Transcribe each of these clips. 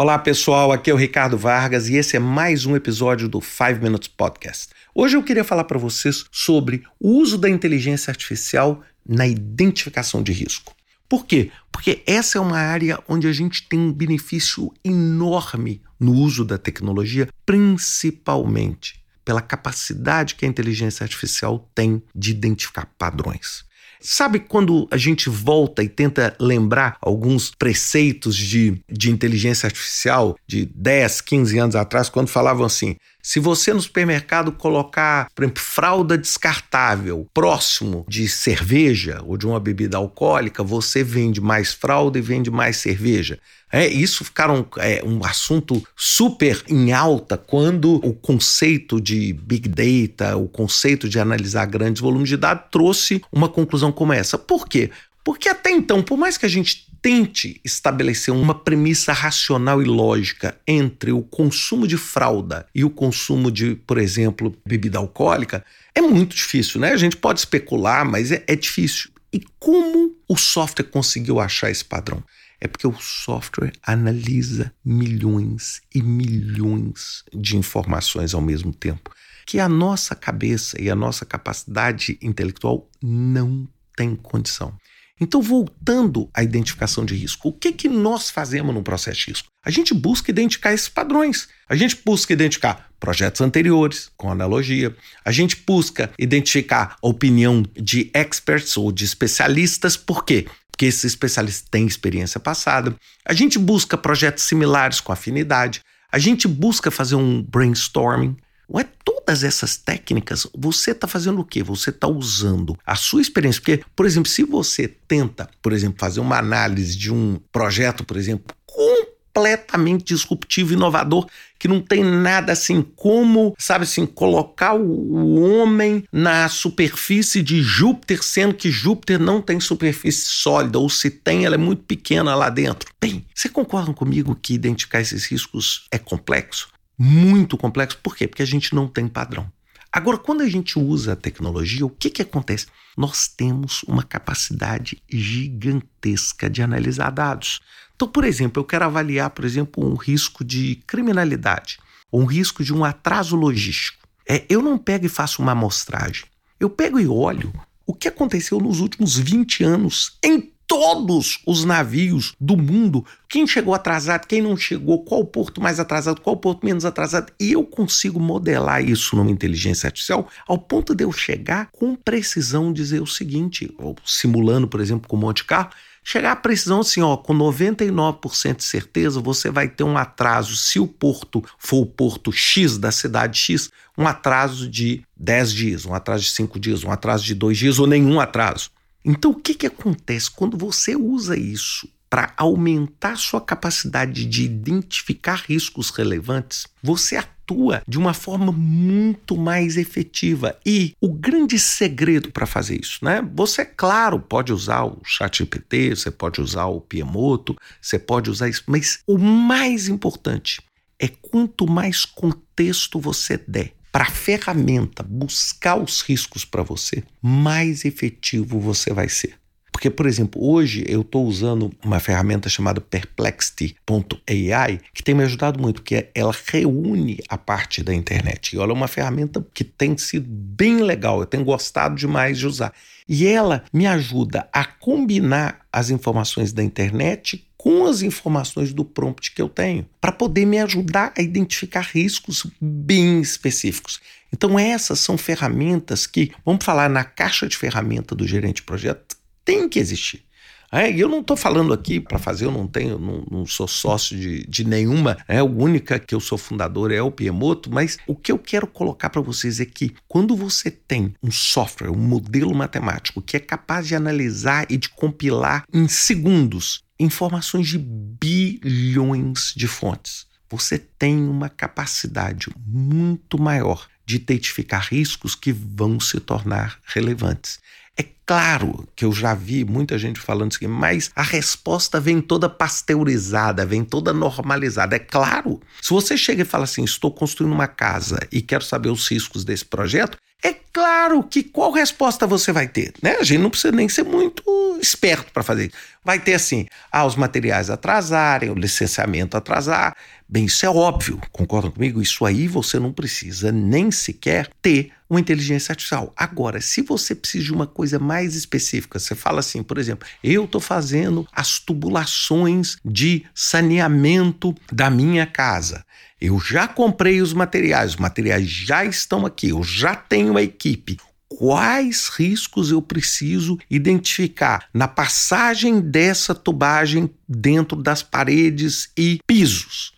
Olá pessoal, aqui é o Ricardo Vargas e esse é mais um episódio do 5 Minutes Podcast. Hoje eu queria falar para vocês sobre o uso da inteligência artificial na identificação de risco. Por quê? Porque essa é uma área onde a gente tem um benefício enorme no uso da tecnologia, principalmente pela capacidade que a inteligência artificial tem de identificar padrões. Sabe quando a gente volta e tenta lembrar alguns preceitos de, de inteligência artificial de 10, 15 anos atrás, quando falavam assim: se você no supermercado colocar, por exemplo, fralda descartável próximo de cerveja ou de uma bebida alcoólica, você vende mais fralda e vende mais cerveja. É, isso ficaram é, um assunto super em alta quando o conceito de Big Data, o conceito de analisar grandes volumes de dados trouxe uma conclusão como essa. Por quê? Porque até então, por mais que a gente tente estabelecer uma premissa racional e lógica entre o consumo de fralda e o consumo de, por exemplo, bebida alcoólica, é muito difícil, né? A gente pode especular, mas é, é difícil. E como o software conseguiu achar esse padrão? É porque o software analisa milhões e milhões de informações ao mesmo tempo, que a nossa cabeça e a nossa capacidade intelectual não tem condição. Então, voltando à identificação de risco, o que, que nós fazemos no processo de risco? A gente busca identificar esses padrões. A gente busca identificar projetos anteriores, com analogia. A gente busca identificar a opinião de experts ou de especialistas. Por quê? Porque esses especialistas têm experiência passada. A gente busca projetos similares com afinidade. A gente busca fazer um brainstorming. Não é todas essas técnicas, você está fazendo o quê? Você está usando a sua experiência. Porque, por exemplo, se você tenta, por exemplo, fazer uma análise de um projeto, por exemplo, completamente disruptivo, inovador, que não tem nada assim como, sabe assim, colocar o, homem na superfície de Júpiter, sendo que Júpiter não tem superfície sólida, ou se tem, ela é muito pequena lá dentro. Bem, você concorda comigo que identificar esses riscos é complexo? Muito complexo. Por quê? Porque a gente não tem padrão. Agora, quando a gente usa a tecnologia, o que, que acontece? Nós temos uma capacidade gigantesca de analisar dados. Então, por exemplo, eu quero avaliar, por exemplo, um risco de criminalidade ou um risco de um atraso logístico. É, eu não pego e faço uma amostragem. Eu pego e olho o que aconteceu nos últimos 20 anos em todos os navios do mundo, quem chegou atrasado, quem não chegou, qual porto mais atrasado, qual porto menos atrasado, e eu consigo modelar isso numa inteligência artificial ao ponto de eu chegar com precisão dizer o seguinte, ou simulando, por exemplo, com Monte Carlo, chegar à precisão assim, ó, com 99% de certeza você vai ter um atraso, se o porto for o porto X da cidade X, um atraso de 10 dias, um atraso de 5 dias, um atraso de 2 dias ou nenhum atraso. Então, o que, que acontece quando você usa isso para aumentar sua capacidade de identificar riscos relevantes? Você atua de uma forma muito mais efetiva. E o grande segredo para fazer isso, né? Você, claro, pode usar o ChatGPT, você pode usar o Piemoto, você pode usar isso, mas o mais importante é quanto mais contexto você der para a ferramenta buscar os riscos para você, mais efetivo você vai ser. Porque, por exemplo, hoje eu estou usando uma ferramenta chamada Perplexity.ai, que tem me ajudado muito, porque ela reúne a parte da internet. E ela é uma ferramenta que tem sido bem legal, eu tenho gostado demais de usar. E ela me ajuda a combinar as informações da internet com as informações do prompt que eu tenho, para poder me ajudar a identificar riscos bem específicos. Então, essas são ferramentas que, vamos falar, na caixa de ferramenta do gerente de projeto, tem que existir. É, eu não estou falando aqui para fazer, eu não tenho, não, não sou sócio de, de nenhuma, é a única que eu sou fundador é o Piemoto, mas o que eu quero colocar para vocês é que quando você tem um software, um modelo matemático que é capaz de analisar e de compilar em segundos informações de bilhões de fontes. Você tem uma capacidade muito maior de identificar riscos que vão se tornar relevantes. É claro que eu já vi muita gente falando assim, mas a resposta vem toda pasteurizada, vem toda normalizada. É claro. Se você chega e fala assim, estou construindo uma casa e quero saber os riscos desse projeto, é claro que qual resposta você vai ter, né? A gente não precisa nem ser muito esperto para fazer. vai ter assim: ah, os materiais atrasarem, o licenciamento atrasar. Bem, isso é óbvio, concordam comigo? Isso aí você não precisa nem sequer ter uma inteligência artificial. Agora, se você precisa de uma coisa mais específica, você fala assim, por exemplo, eu estou fazendo as tubulações de saneamento da minha casa. Eu já comprei os materiais, os materiais já estão aqui, eu já tenho uma equipe quais riscos eu preciso identificar na passagem dessa tubagem dentro das paredes e pisos.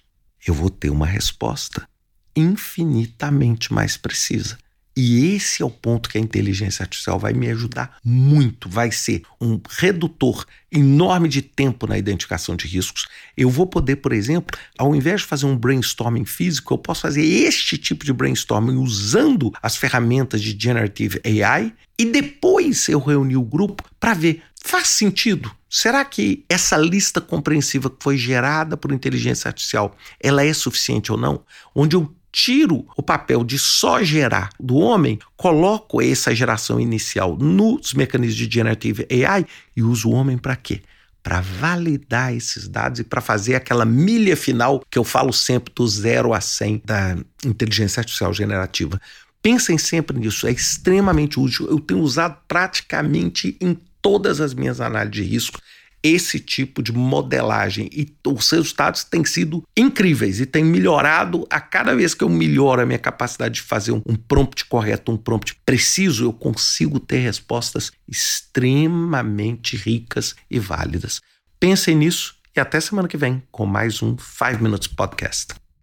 Eu vou ter uma resposta infinitamente mais precisa. E esse é o ponto que a inteligência artificial vai me ajudar muito. Vai ser um redutor enorme de tempo na identificação de riscos. Eu vou poder, por exemplo, ao invés de fazer um brainstorming físico, eu posso fazer este tipo de brainstorming usando as ferramentas de Generative AI e depois eu reunir o grupo para ver faz sentido. Será que essa lista compreensiva que foi gerada por inteligência artificial, ela é suficiente ou não? Onde eu tiro o papel de só gerar do homem, coloco essa geração inicial nos mecanismos de generative AI e uso o homem para quê? Para validar esses dados e para fazer aquela milha final que eu falo sempre do 0 a 100 da inteligência artificial generativa. Pensem sempre nisso, é extremamente útil. Eu tenho usado praticamente em todas as minhas análises de risco esse tipo de modelagem e os resultados têm sido incríveis e têm melhorado a cada vez que eu melhoro a minha capacidade de fazer um, prompt correto, um prompt preciso, eu consigo ter respostas extremamente ricas e válidas. Pensem nisso e até semana que vem com mais um 5 Minutes Podcast.